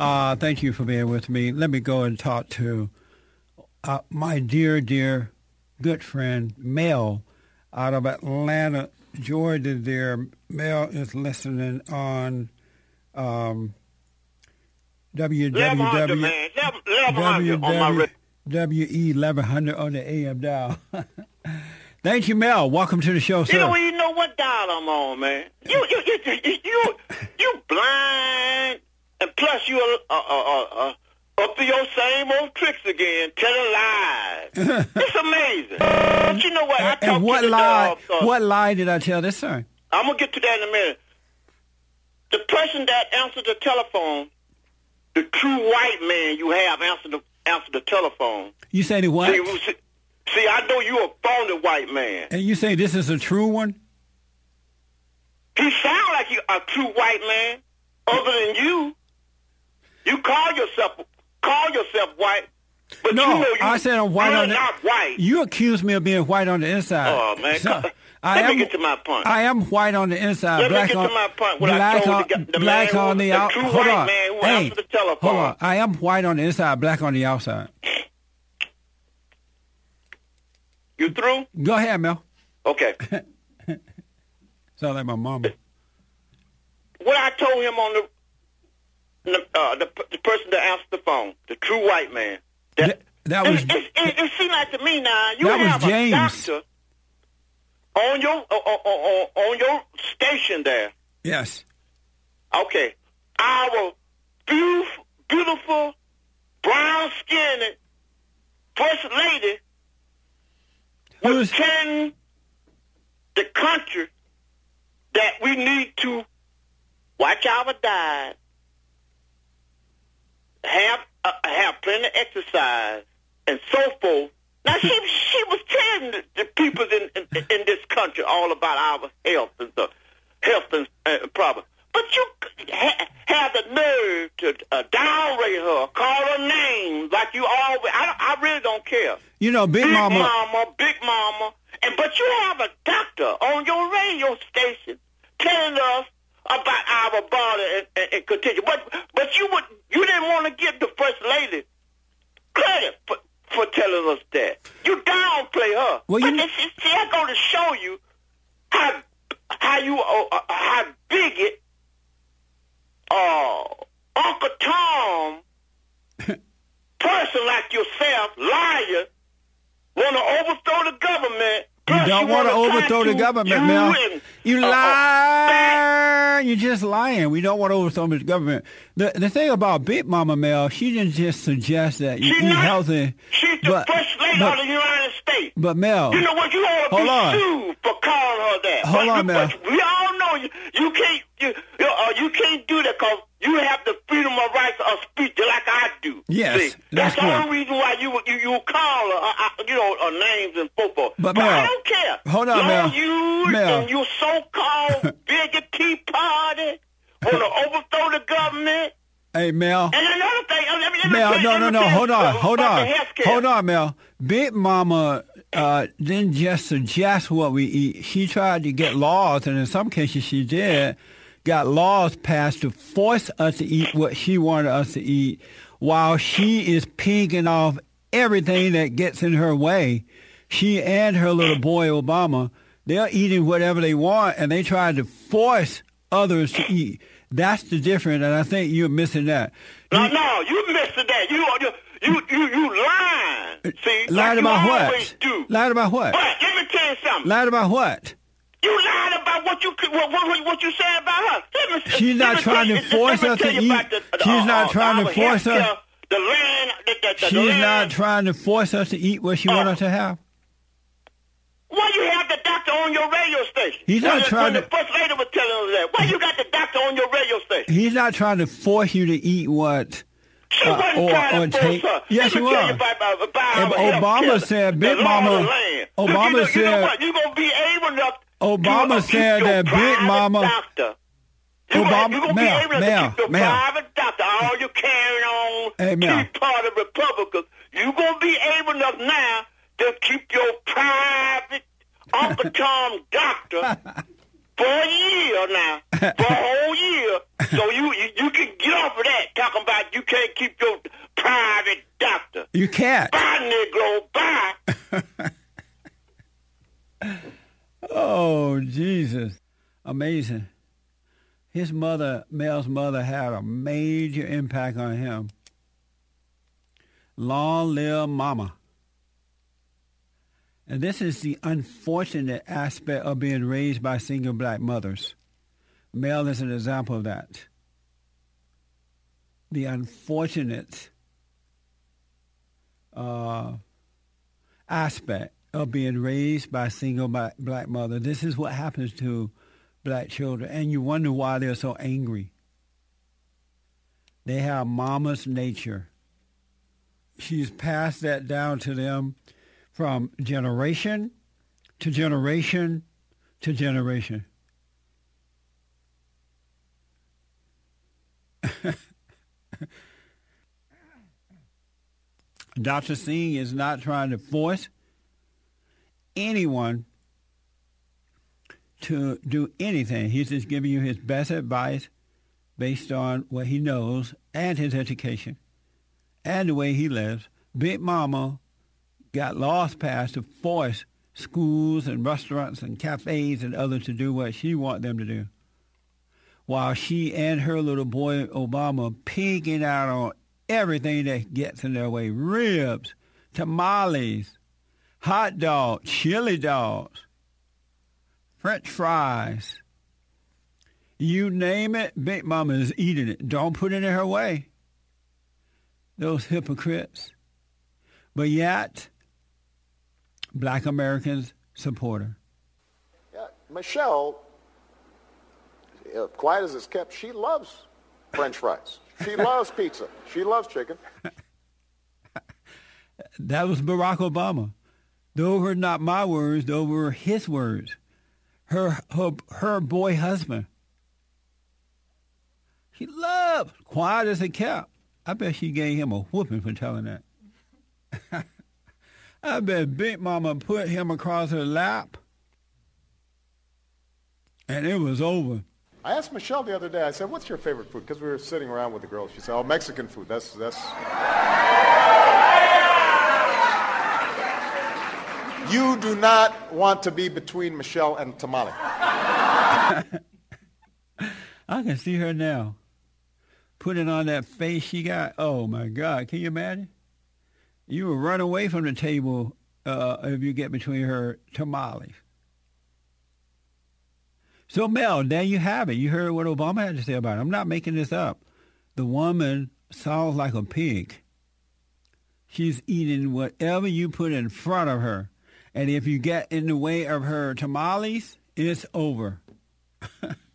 Uh, thank you for being with me. Let me go and talk to uh, my dear, dear, good friend Mel out of Atlanta, Georgia. There, Mel is listening on um, Eleven man. Eleven- eleven hundred on my radio. WE 1100 on the AM dial. Thank you, Mel. Welcome to the show, sir. You know, you know what dial I'm on, man. You, you, you, you, you, you blind, plus you uh, uh, uh, uh, up to your same old tricks again, telling lies. it's amazing. But you know what? I and what lie? dog, what lie did I tell this sir? I'm gonna get to that in a minute. The person that answered the telephone, the true white man you have answered the answer the telephone. You say the what? See, see, see, I know you're a phony white man. And you say this is a true one? He sound like you a true white man, other than you. Yourself call yourself white, but No, you know you, I said I'm white you're on the. not white. You accuse me of being white on the inside. Oh man, So, I let am. me get to my point. I am white on the inside. Let me black get on, to my point. What I told on, the the black man on the the out. true Hold white on. man who hey, the telephone. hold on. I am white on the inside, black on the outside. You through? Go ahead, Mel. Okay. Sound like my mama. what I told him on the, uh, the the person that answered the phone, the true white man. Th- that was it, it, it, it seems like to me now you have James. a doctor on your uh, uh, on your station there. yes. Okay, our beautiful, beautiful brown skinned first lady was Who's telling the country that we need to watch our diet, have plenty of exercise, and so forth. Now she she was telling the, the people in, in in this country all about our health and stuff, health and uh, problems. But you ha- have the nerve to uh, downrate her, call her names like you always. I, I really don't care. you know Big Big Mama? mama, big mama, and but you have a doctor on your radio station telling us about our body and, and, and continue. But but you would you didn't want to give the first lady credit for, for telling us that. You downplay her. Well, but you- this is I'm going to show you how how you uh, uh, how big it. Uh, Uncle Tom, person like yourself, liar, want to overthrow the government. You don't want to overthrow the government, Mel. You lie. You're just lying. We don't want to overthrow the government. The the thing about Big Mama Mel, she didn't just suggest that you not- healthy. She's the but, first lady but, of the United States. but Mel, You know what? You ought to Hold be on. sued for calling her that. Hold but on, Mel. we all know you. You can't. You you, uh, you can't do that because you have the freedom of rights of speech like I do. Yes, See, that's that's the only reason why you you you call her. Uh, uh, you know her names and football. forth. But, I don't care. hold on, Mel. You Mel. and your so-called bigot tea party want to overthrow the government. hey Mel, And another thing, uh, let me, let me Mel, tell no, no, me no, hold on, hold on, hold on, Mel. Big Mama uh, didn't just suggest what we eat. She tried to get laws, and in some cases she did, got laws passed to force us to eat what she wanted us to eat, while she is picking off everything that gets in her way. She and her little boy Obama, they're eating whatever they want, and they try to force others to eat. That's the difference, and I think you're missing that. No, no, you're missing that. You you you you, you lying. See, Uh, Lied like about you what? do. Lied about what? But let me tell you something. Lied about what? You what you what what, what you said about her. Me, She's not trying to force us to eat. the- the, She's not uh, trying to force us- The land, the, the, the, She's the land. not trying to force us to eat what she Oh. wants us to have. Why you have the doctor on your radio station? He's not when, trying when to- the first lady was telling us that. Why you got the doctor on your radio station? He's not trying to force you to eat what. She Uh, wasn't or- trying or to force take- her. Yes, she was. you about, about, about And Obama said, the Big Mama- the. Obama you said- you know what? You're going to be able enough Obama said that Big Mama- Doctor. You're Obama- gonna, you're gonna Ma'am, be able to keep your ma'am. private doctor. All you carrying on, Hey, ma'am. Tea Party Republicans. You're gonna be able enough now to keep your private Uncle Tom doctor for a year now, for a whole year. So you, you you can get off of that. talking about you can't keep your private doctor. You can't. Bye, Negro. Bye. oh, Jesus. Amazing. His mother, Mel's mother, had a major impact on him. Long live mama. And this is the unfortunate aspect of being raised by single black mothers. Mel is an example of that. The unfortunate uh, aspect of being raised by single black mother. This is what happens to black children, and you wonder why they're so angry. They have mama's nature. She's passed that down to them from generation to generation to generation. Dr. Singh is not trying to force anyone to do anything. He's just giving you his best advice based on what he knows and his education and the way he lives. Big Mama got laws passed to force schools and restaurants and cafes and others to do what she want them to do. While she and her little boy Obama pigging out on everything that gets in their way. Ribs, tamales, hot dogs, chili dogs, french fries. You name it, Big Mama is eating it. Don't put it in her way. Those hypocrites. But yet, black Americans support her. Yeah, Michelle, uh, quiet as it's kept, she loves french fries. She loves pizza. She loves chicken. that was Barack Obama. Those were not my words. Those were his words. Her, her, her boy husband. She loved quiet as a cat. I bet she gave him a whooping for telling that. I bet Big Mama put him across her lap, and it was over. I asked Michelle the other day, I said, what's your favorite food? Because we were sitting around with the girls. She said, oh, Mexican food. That's, that's. You do not want to be between Michelle and Tamale. I can see her now. Putting on that face she got. Oh, my God. Can you imagine? You will run away from the table uh, if you get between her tamales. So, Mel, there you have it. You heard what Obama had to say about it. I'm not making this up. The woman sounds like a pig. She's eating whatever you put in front of her. And if you get in the way of her tamales, it's over.